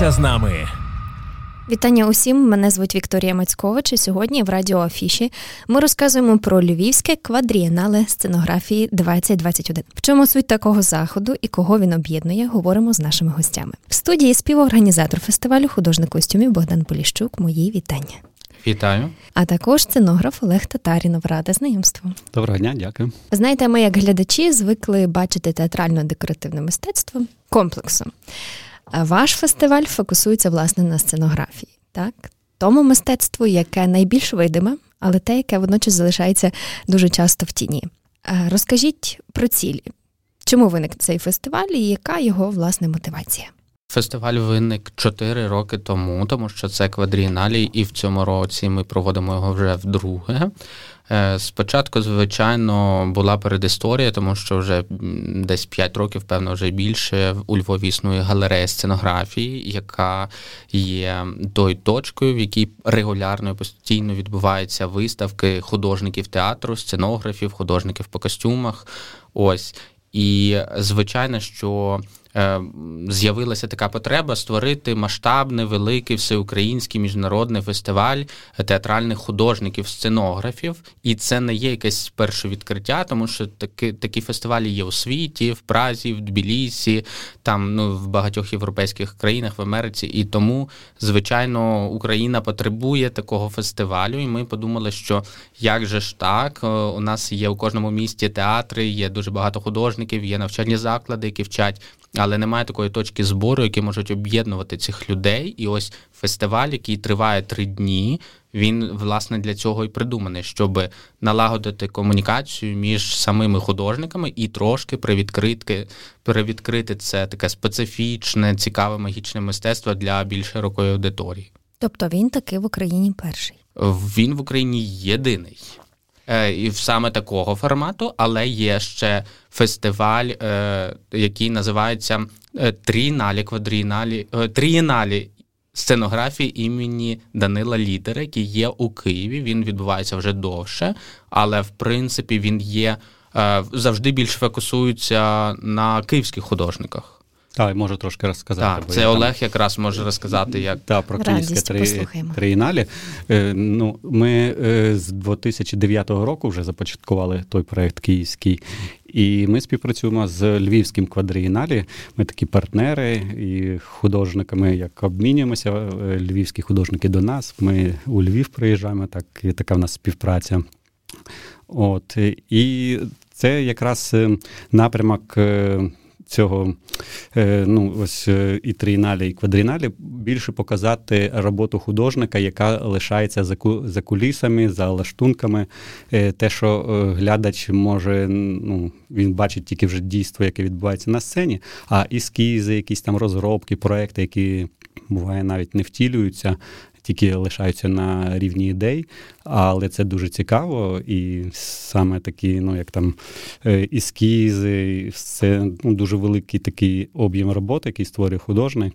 Залишайся з нами. Вітання усім! Мене звуть Вікторія Мацькович. і Сьогодні в Радіо Афіші ми розказуємо про львівське квадрієнале сценографії 2021. В чому суть такого заходу і кого він об'єднує, говоримо з нашими гостями. В студії співорганізатор фестивалю художник костюмів Богдан Поліщук. Мої вітання. Вітаю, а також сценограф Олег Татарінов. Рада знайомству. Доброго дня, дякую. Знаєте, ми, як глядачі, звикли бачити театрально-декоративне мистецтво комплексом. Ваш фестиваль фокусується власне на сценографії, так? Тому мистецтву, яке найбільш видиме, але те, яке водночас залишається дуже часто в тіні. Розкажіть про цілі. Чому виник цей фестиваль і яка його власне мотивація? Фестиваль виник 4 роки тому, тому що це квадрієналі, і в цьому році ми проводимо його вже вдруге. Е, спочатку, звичайно, була передісторія, тому що вже десь 5 років, певно, вже більше у Львові існує галерея сценографії, яка є тою точкою, в якій регулярно і постійно відбуваються виставки художників театру, сценографів, художників по костюмах. Ось. І звичайно, що з'явилася така потреба створити масштабний великий всеукраїнський міжнародний фестиваль театральних художників, сценографів, і це не є якесь перше відкриття, тому що такі такі фестивалі є у світі, в Празі, в Тбілісі, там ну в багатьох європейських країнах в Америці. І тому, звичайно, Україна потребує такого фестивалю. І ми подумали, що як же ж так, у нас є у кожному місті театри, є дуже багато художників, є навчальні заклади, які вчать але немає такої точки збору, які можуть об'єднувати цих людей. І ось фестиваль, який триває три дні, він власне для цього і придуманий, щоб налагодити комунікацію між самими художниками і трошки привідкрити, перевідкрити це таке специфічне, цікаве магічне мистецтво для більш широкої аудиторії. Тобто він таки в Україні перший. Він в Україні єдиний. Е, і саме такого формату, але є ще фестиваль, е, який називається е, Трієналі, квадрієналі, Трієналі сценографії імені Данила Літера, який є у Києві. Він відбувається вже довше, але в принципі він є завжди більш фокусується на київських художниках. Так, можу трошки розказати. Так, Це Олег там... якраз може розказати, як Так, про київське три... триєналі. Е, ну, Ми е, з 2009 року вже започаткували той проект Київський, і ми співпрацюємо з Львівським квадрієналі. Ми такі партнери і художниками, як обмінюємося. Е, львівські художники до нас. Ми у Львів приїжджаємо, так і така в нас співпраця. От і це якраз напрямок цього е, ну, ось е, і трієналі, і квадріналі більше показати роботу художника, яка лишається за за кулісами, за лаштунками. Е, те, що глядач може, ну, він бачить тільки вже дійство, яке відбувається на сцені, а ескізи, якісь там розробки, проекти, які буває навіть не втілюються тільки лишаються на рівні ідей, але це дуже цікаво, і саме такі, ну як там е, ескізи, це ну, дуже великий такий об'єм роботи, який створює художник,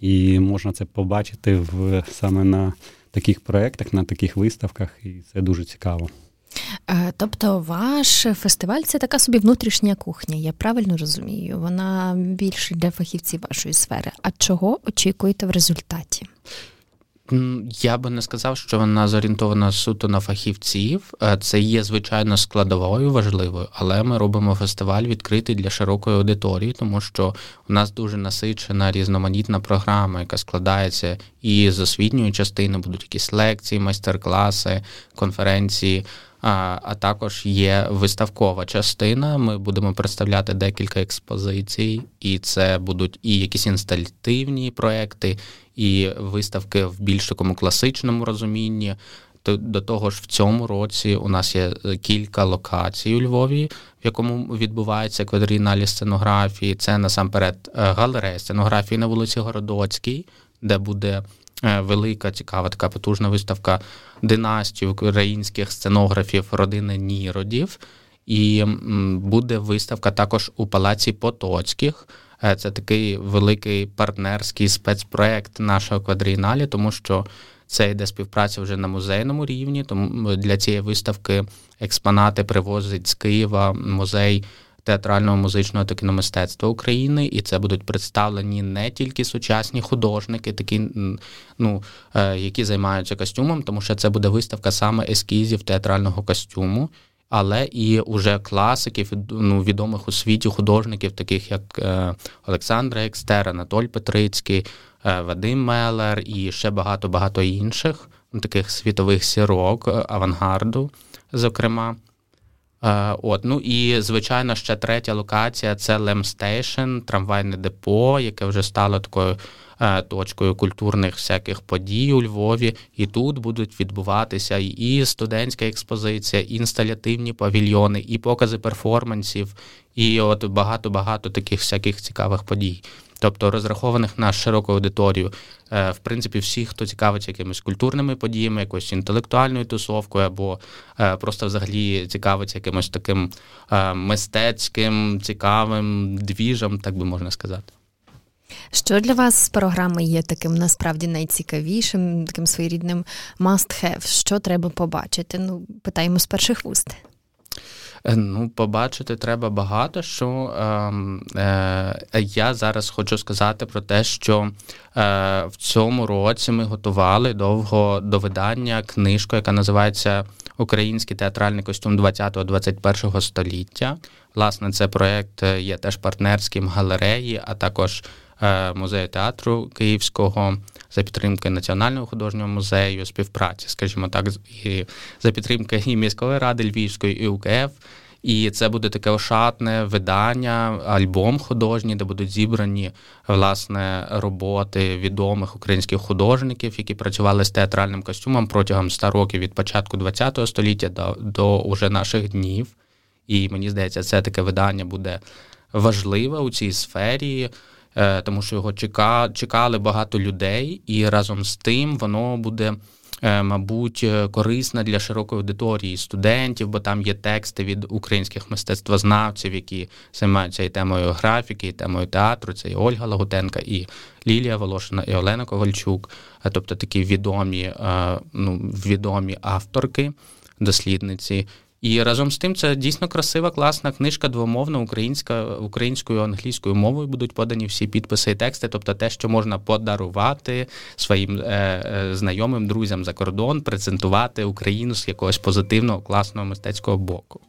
і можна це побачити в саме на таких проєктах, на таких виставках, і це дуже цікаво. Е, тобто ваш фестиваль це така собі внутрішня кухня, я правильно розумію. Вона більше для фахівців вашої сфери. А чого очікуєте в результаті? Я би не сказав, що вона зорієнтована суто на фахівців. Е, це є звичайно складовою важливою, але ми робимо фестиваль відкритий для широкої аудиторії, тому що у нас дуже насичена різноманітна програма, яка складається і з освітньої частини будуть якісь лекції, майстер-класи, конференції. А а також є виставкова частина. Ми будемо представляти декілька експозицій, і це будуть і якісь інсталятивні проекти, і виставки в більш такому класичному розумінні. До того ж, в цьому році у нас є е, кілька локацій у Львові, в якому відбувається квадрієналі сценографії. Це насамперед е, галерея сценографії на вулиці Городоцькій, де буде велика, цікава така потужна виставка династії українських сценографів родини Ніродів. І буде виставка також у Палаці Потоцьких. Е, це такий великий партнерський спецпроект нашого квадрієналі, тому що це йде співпраця вже на музейному рівні. Тому для цієї виставки експонати привозить з Києва музей театрального, музичного та кіномистецтва України, і це будуть представлені не тільки сучасні художники, такі ну е, які займаються костюмом, тому що це буде виставка саме ескізів театрального костюму. Але і уже класиків, ну відомих у світі художників, таких як е, Олександра Екстер, Анатоль Петрицький, е, Вадим Мелер і ще багато багато інших таких світових зірок авангарду, зокрема. Е, от, ну і звичайно, ще третя локація це Lem Station, трамвайне депо, яке вже стало такою точкою культурних всяких подій у Львові. І тут будуть відбуватися і студентська експозиція, і інсталятивні павільйони, і покази перформансів, і от багато-багато таких всяких цікавих подій тобто розрахованих на широку аудиторію. Е, в принципі, всі, хто цікавиться якимись культурними подіями, якоюсь інтелектуальною тусовкою, або е, просто взагалі цікавиться якимось таким е, мистецьким, цікавим двіжем, так би можна сказати. Що для вас з програми є таким насправді найцікавішим, таким своєрідним must-have? Що треба побачити? Ну, питаємо з перших вуст. Е, ну, побачити треба багато що. Е, е, Я зараз хочу сказати про те, що е, в цьому році ми готували довго до видання книжку, яка називається Український театральний костюм 20-21 століття. Власне, це проєкт є теж партнерським галереї, а також е, музею театру Київського за підтримки Національного художнього музею, співпраці, скажімо так, і за підтримки і міської ради Львівської і УКФ. І це буде таке ошатне видання, альбом художній, де будуть зібрані власне роботи відомих українських художників, які працювали з театральним костюмом протягом 100 років від початку ХХ століття до, до уже наших днів. І мені здається, це таке видання буде важливе у цій сфері. Е, тому що його чекали багато людей, і разом з тим воно буде. Е, мабуть, е, корисна для широкої аудиторії студентів, бо там є тексти від українських мистецтвознавців, які займаються і темою графіки, і темою театру. Це і Ольга Лагутенка, і Лілія Волошина, і Олена Ковальчук, тобто такі відомі, ну, відомі авторки, дослідниці. І разом з тим це дійсно красива, класна книжка, двомовна, українська, українською, англійською мовою будуть подані всі підписи і тексти, тобто те, що можна подарувати своїм е, е, знайомим друзям за кордон, презентувати Україну з якогось позитивного, класного мистецького боку.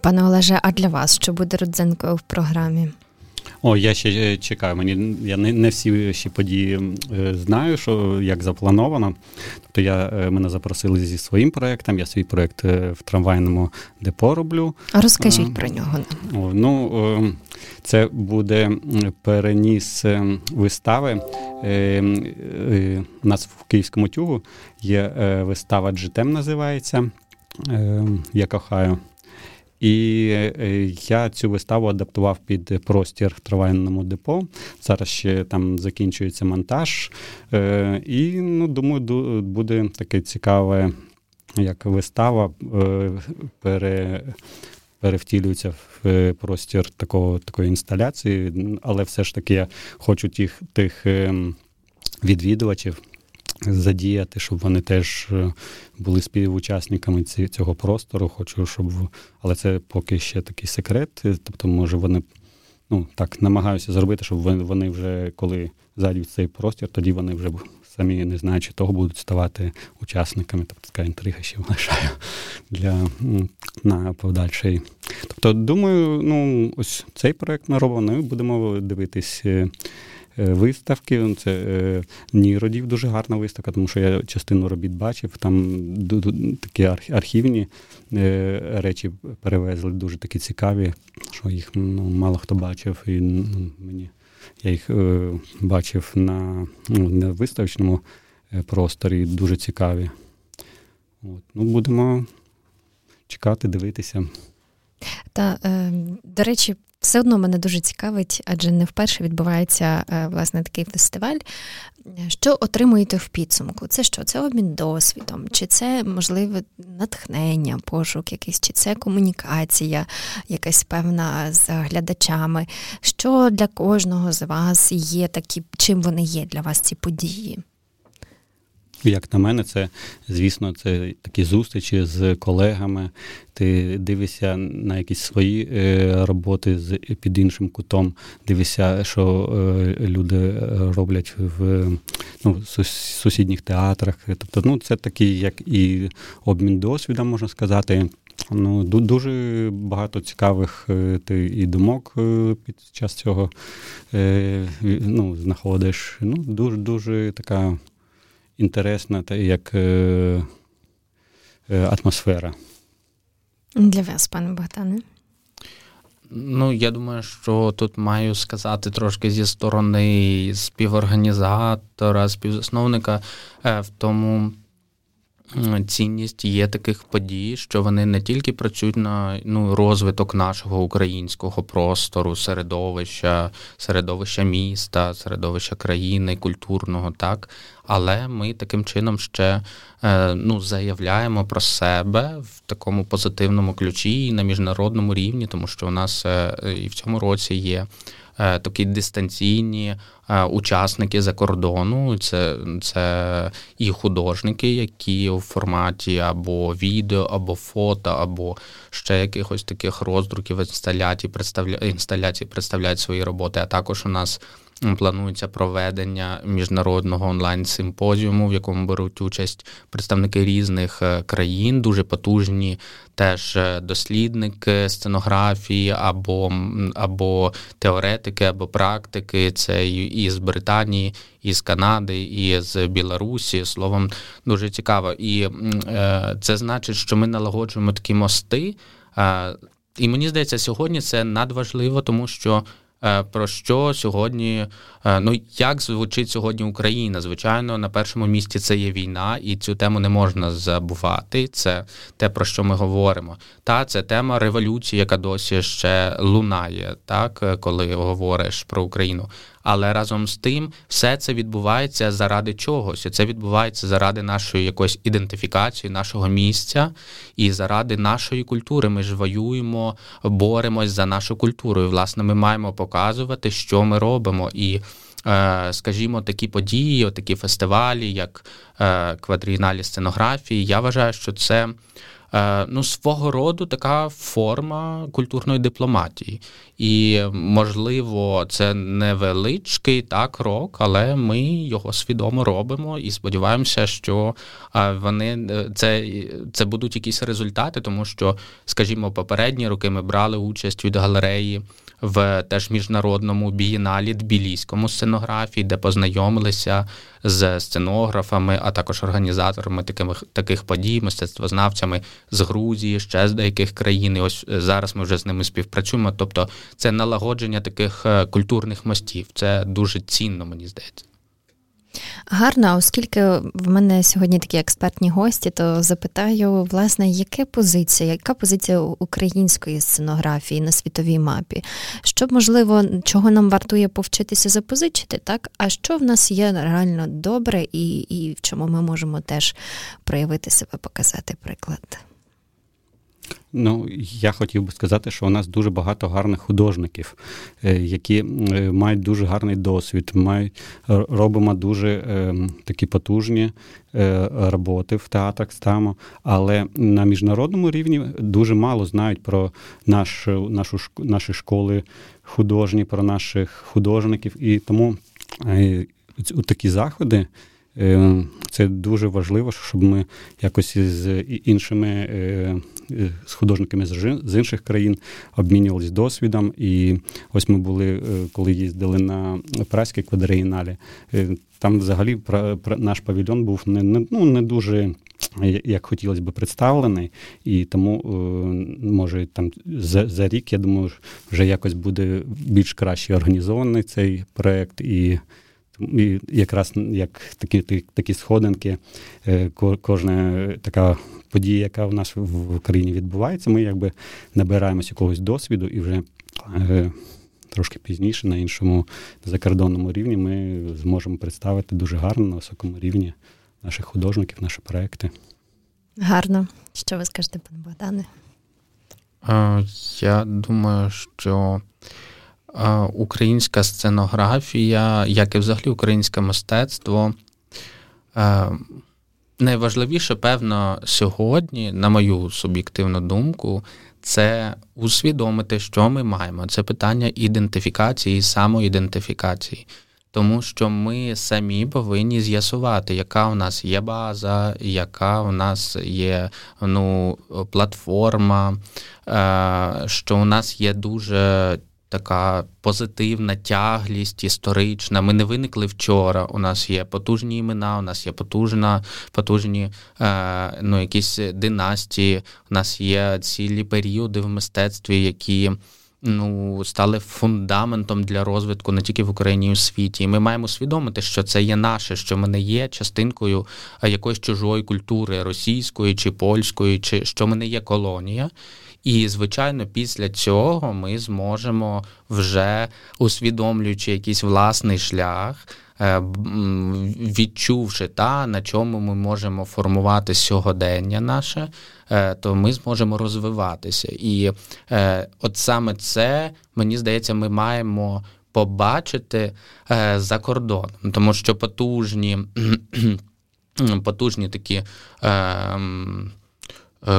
Пане Олеже, а для вас що буде родзинкою в програмі? О, я ще е, чекаю. Мені я не не всі ще події е, знаю, що як заплановано. Тобто я е, мене запросили зі своїм проєктом, я свій проєкт в трамвайному депо роблю. А розкажіть а, про нього. Ну, це буде переніс вистави. У нас в Київському тюгу є вистава Джитем називається. Я кохаю. І е, я цю виставу адаптував під простір трамвайному депо. Зараз ще там закінчується монтаж. Е, і ну, думаю, буде таке цікаве, як вистава е, пере. Перевтілюється в простір такого такої інсталяції, але все ж таки я хочу тих тих ем, відвідувачів, задіяти, щоб вони теж е, були співучасниками цього простору. Хочу, щоб але це поки ще такий секрет. Тобто, може, вони ну так намагаюся зробити, щоб вони вже коли зайдуть цей простір, тоді вони вже самі не знаючи того, будуть ставати учасниками. Тобто така інтрига ще вважаю для на подальший. Тобто, думаю, ну ось цей проект ми робимо, і будемо дивитись. Е, виставки. Це е, Ніродів дуже гарна виставка, тому що я частину робіт бачив. Там такі архівні е, речі перевезли, дуже такі цікаві, що їх ну, мало хто бачив. І ну, мені я їх бачив на ну, на виставочному просторі, дуже цікаві. От. Ну, Будемо чекати, дивитися. Та, е, до речі, все одно мене дуже цікавить, адже не вперше відбувається е, власне такий фестиваль. Що отримуєте в підсумку? Це що? Це обмін досвідом, чи це можливе натхнення, пошук якийсь, чи це комунікація, якась певна з глядачами? Що для кожного з вас є такі, чим вони є для вас ці події? Як на мене, це, звісно, це такі зустрічі з колегами. Ти дивишся на якісь свої е, роботи з під іншим кутом, дивишся, що е, люди роблять в ну, сусідніх театрах. Тобто, ну, це такий, як і обмін досвідом, можна сказати. Ну, Дуже багато цікавих е, ти і думок під час цього ну, знаходиш. Ну, Дуже дуже така інтересна та як е, е, атмосфера. Для вас, пане Богдане? Ну, я думаю, що тут маю сказати трошки зі сторони співорганізатора, співзасновника е, в тому цінність є таких подій, що вони не тільки працюють на ну, розвиток нашого українського простору, середовища, середовища міста, середовища країни, культурного, так. Але ми таким чином ще е, ну, заявляємо про себе в такому позитивному ключі і на міжнародному рівні, тому що у нас е, і в цьому році є. Е, такі дистанційні е, учасники за кордону. Це це і художники, які в форматі або відео, або фото, або ще якихось таких роздруків інсталяцій представля інсталяцій представляють свої роботи. А також у нас планується проведення міжнародного онлайн-симпозіуму, в якому беруть участь представники різних е, країн, дуже потужні, теж е, дослідники сценографії, або або теоретики, або практики. Це і з Британії, і з Канади, і з Білорусі. Словом, дуже цікаво. І е, це значить, що ми налагоджуємо такі мости. І мені здається, сьогодні це надважливо, тому що про що сьогодні, е, ну як звучить сьогодні Україна? Звичайно, на першому місці це є війна, і цю тему не можна забувати. Це те, про що ми говоримо. Та це тема революції, яка досі ще лунає, так коли говориш про Україну. Але разом з тим, все це відбувається заради чогось. Це відбувається заради нашої якоїсь ідентифікації, нашого місця і заради нашої культури. Ми ж воюємо, боремось за нашу культуру. І, власне, ми маємо показувати, що ми робимо. І е, Скажімо, такі події, такі фестивалі, як е, квадріналі сценографії. Я вважаю, що це ну, свого роду така форма культурної дипломатії. І, можливо, це невеличкий так крок, але ми його свідомо робимо і сподіваємося, що е, вони е, це це будуть якісь результати, тому що, скажімо, попередні роки ми брали участь від галереї в теж міжнародному бієналі Тбіліському сценографії, де познайомилися з сценографами, а також організаторами таких таких подій, мистецтвознавцями з Грузії, ще з деяких країн. І Ось е, зараз ми вже з ними співпрацюємо. Тобто, це налагодження таких е, культурних мостів. Це дуже цінно, мені здається. Гарно, оскільки в мене сьогодні такі експертні гості, то запитаю, власне, яка позиція, яка позиція української сценографії на світовій мапі? Що можливо, чого нам вартує повчитися запозичити, так? А що в нас є реально добре, і, і в чому ми можемо теж проявити себе, показати приклад? Ну, я хотів би сказати, що у нас дуже багато гарних художників, е, які е, мають дуже гарний досвід, мають робимо дуже е, такі потужні роботи в театрах ставимо, але на міжнародному рівні дуже мало знають про наш, нашу наші школи художні, про наших художників. І тому такі заходи. Це дуже важливо, щоб ми якось з іншими Е, з художниками з інших країн обмінювалися досвідом. І ось ми були, е, коли їздили на праській квадрієналі, е, там взагалі наш павільйон був не, не, ну, не дуже. Як хотілося б представлений, і тому, може, там за за рік, я думаю, вже якось буде більш краще організований цей проект, і і якраз як такі такі сходинки, кожна така події, яка в нас в Україні відбувається, ми якби набираємося якогось досвіду і вже е, трошки пізніше на іншому закордонному рівні ми зможемо представити дуже гарно на високому рівні наших художників, наші проекти. Гарно. Що ви скажете, пане Богдане? Я думаю, що українська сценографія, як і взагалі українське мистецтво, найважливіше, певно, сьогодні, на мою суб'єктивну думку, це усвідомити, що ми маємо. Це питання ідентифікації і самоідентифікації. Тому що ми самі повинні з'ясувати, яка у нас є база, яка у нас є ну, платформа, е, що у нас є дуже така позитивна тяглість історична. Ми не виникли вчора. У нас є потужні імена, у нас є потужна, потужні е, ну, якісь династії, у нас є цілі періоди в мистецтві, які ну, стали фундаментом для розвитку не тільки в Україні, і у світі. І ми маємо усвідомити, що це є наше, що ми не є частинкою якоїсь чужої культури, російської чи польської, чи що ми не є колонія. І, звичайно, після цього ми зможемо вже усвідомлюючи якийсь власний шлях. Е, відчувши та, на чому ми можемо формувати сьогодення наше, е, то ми зможемо розвиватися. І е, от саме це, мені здається, ми маємо побачити за кордоном, тому що потужні потужні такі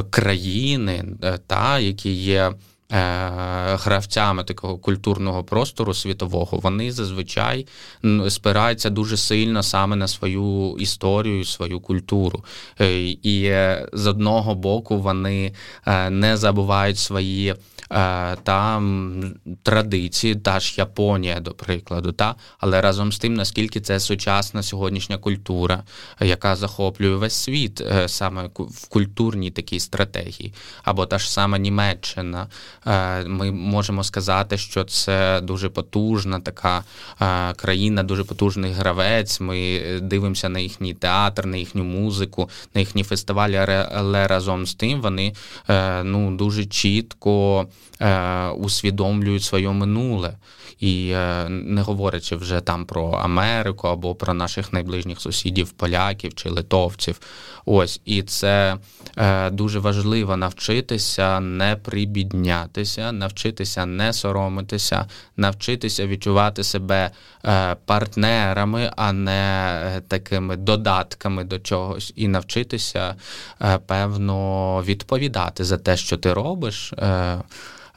країни, та, які є. Е, гравцями такого культурного простору світового, вони зазвичай спираються дуже сильно саме на свою історію, свою культуру. Е, і е, з одного боку вони не забувають свої там традиції, та ж Японія, до прикладу, та але разом з тим, наскільки це сучасна сьогоднішня культура, яка захоплює весь світ саме в культурній такій стратегії, або та ж сама Німеччина. Е, ми можемо сказати, що це дуже потужна така е, країна, дуже потужний гравець. Ми дивимося на їхній театр, на їхню музику, на їхні фестивалі, але разом з тим вони е, ну, дуже чітко усвідомлюють своє минуле. І не говорячи вже там про Америку або про наших найближніх сусідів, поляків чи литовців. Ось і це е, дуже важливо навчитися не прибіднятися, навчитися не соромитися, навчитися відчувати себе е, партнерами, а не е, такими додатками до чогось, і навчитися е, певно відповідати за те, що ти робиш.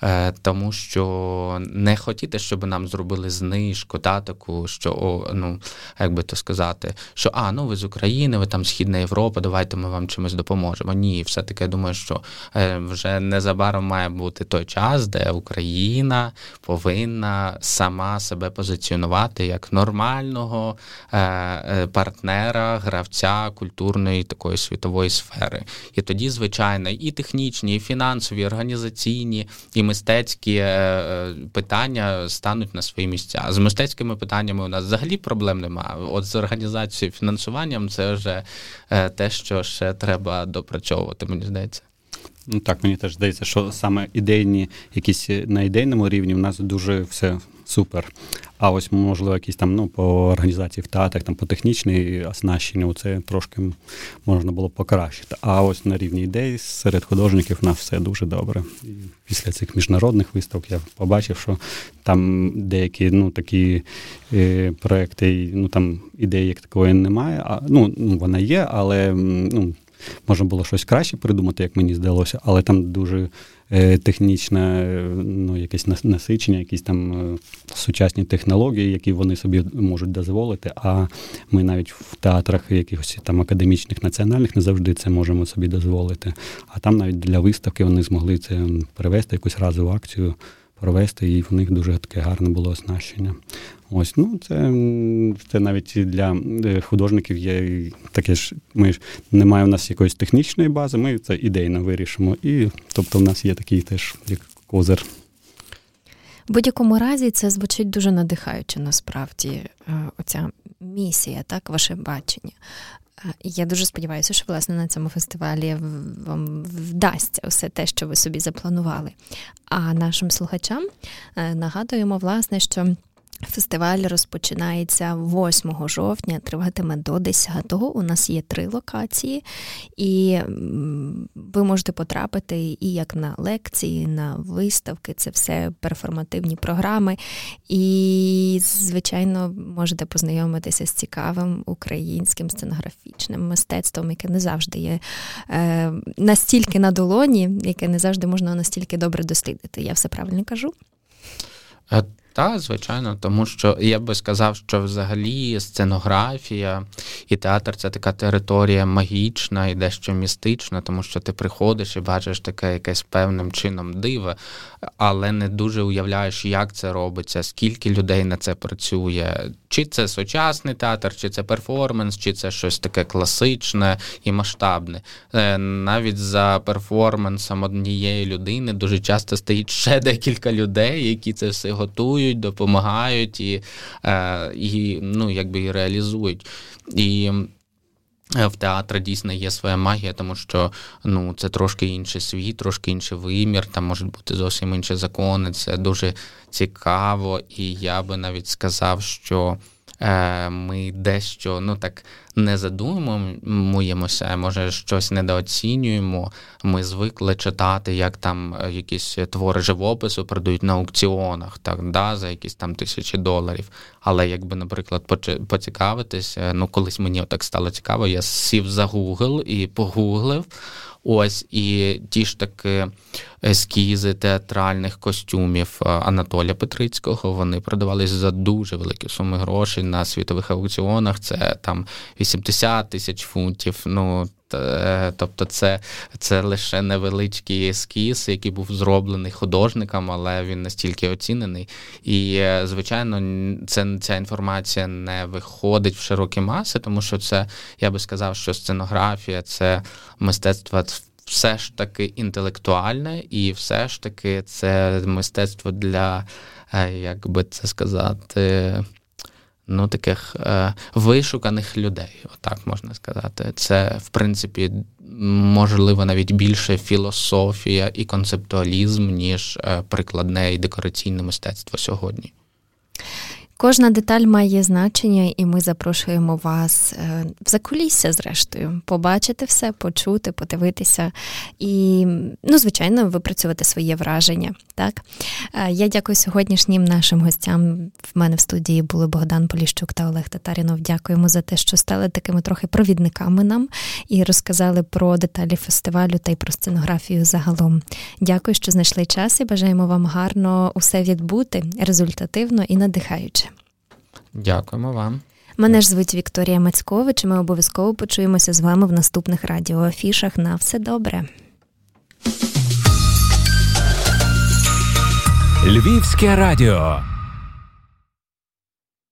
Е, тому що не хотіти, щоб нам зробили знижку, та таку, що о, ну як би то сказати, що а ну ви з України, ви там Східна Європа, давайте ми вам чимось допоможемо. Ні, все таки я думаю, що е, вже незабаром має бути той час, де Україна повинна сама себе позиціонувати як нормального е, партнера, гравця культурної такої світової сфери. І тоді, звичайно, і технічні, і фінансові, і організаційні, і мистецькі е, е, питання стануть на свої місця. З мистецькими питаннями у нас взагалі проблем немає. От з організацією фінансуванням це вже е, те, що ще треба допрацьовувати, мені здається. Ну так, мені теж здається, що саме ідейні, якісь на ідейному рівні в нас дуже все супер. А ось, можливо, якісь там ну, по організації в театрах, там по технічній оснащенню, це трошки можна було покращити. А ось на рівні ідей серед художників у нас все дуже добре. І після цих міжнародних виставок я побачив, що там деякі ну, такі е, проекти, ну там ідеї як такої немає. А, ну, ну, Вона є, але ну, можна було щось краще придумати, як мені здалося, але там дуже технічне ну, якесь насичення, якісь там е, сучасні технології, які вони собі можуть дозволити. А ми навіть в театрах якихось там академічних національних не завжди це можемо собі дозволити. А там навіть для виставки вони змогли це привести якусь разову акцію провести, і в них дуже таке гарне було оснащення. Ось, ну це це навіть для е, художників є таке ж. Ми ж немає в нас якоїсь технічної бази, ми це ідейно вирішимо. І тобто в нас є такий теж як козир. В будь-якому разі це звучить дуже надихаюче, насправді, е, оця місія, так, ваше бачення. Я дуже сподіваюся, що власне на цьому фестивалі вам вдасться все те, що ви собі запланували. А нашим слухачам е, нагадуємо, власне, що Фестиваль розпочинається 8 жовтня, триватиме до 10-го. У нас є три локації, і ви можете потрапити і як на лекції, і на виставки. Це все перформативні програми. І, звичайно, можете познайомитися з цікавим українським сценографічним мистецтвом, яке не завжди є е, настільки на долоні, яке не завжди можна настільки добре дослідити. Я все правильно кажу. Е, та, звичайно, тому що я би сказав, що взагалі сценографія і театр це така територія магічна і дещо містична, тому що ти приходиш і бачиш таке якесь певним чином диво, але не дуже уявляєш, як це робиться, скільки людей на це працює. Чи це сучасний театр, чи це перформанс, чи це щось таке класичне і масштабне. Е, навіть за перформансом однієї людини дуже часто стоїть ще декілька людей, які це все готують, допомагають і е, і ну, якби і реалізують. І е, в театрі дійсно є своя магія, тому що ну, це трошки інший світ, трошки інший вимір, там можуть бути зовсім інші закони. Це дуже цікаво, і я би навіть сказав, що ми дещо ну так не задумуємося, може щось недооцінюємо. Ми звикли читати, як там е, якісь твори живопису продають на аукціонах, так да, за якісь там тисячі доларів. Але якби, наприклад, поцікавитися, ну колись мені так стало цікаво, я сів за Google і погуглив. Ось і ті ж таки ескізи театральних костюмів е, Анатолія Петрицького вони продавались за дуже великі суми грошей на світових аукціонах. Це там 80 тисяч фунтів. Ну Тобто це це лише невеличкий ескіз, який був зроблений художником, але він настільки оцінений. І, е, звичайно, це, ця інформація не виходить в широкі маси, тому що це, я би сказав, що сценографія це мистецтво все ж таки інтелектуальне, і все ж таки це мистецтво для, е, як би це сказати, ну, таких е, вишуканих людей, отак можна сказати. Це, в принципі, можливо, навіть більше філософія і концептуалізм, ніж е, прикладне і декораційне мистецтво сьогодні. Кожна деталь має значення, і ми запрошуємо вас е, в закулісся, зрештою, побачити все, почути, подивитися і, ну, звичайно, випрацювати своє враження. Так, е, я дякую сьогоднішнім нашим гостям. В мене в студії були Богдан Поліщук та Олег Татарінов. Дякуємо за те, що стали такими трохи провідниками нам і розказали про деталі фестивалю та й про сценографію загалом. Дякую, що знайшли час і бажаємо вам гарно усе відбути результативно і надихаюче. Дякуємо вам. Мене ж звуть Вікторія Мацькович. і Ми обов'язково почуємося з вами в наступних радіоафішах. На все добре. Львівське радіо.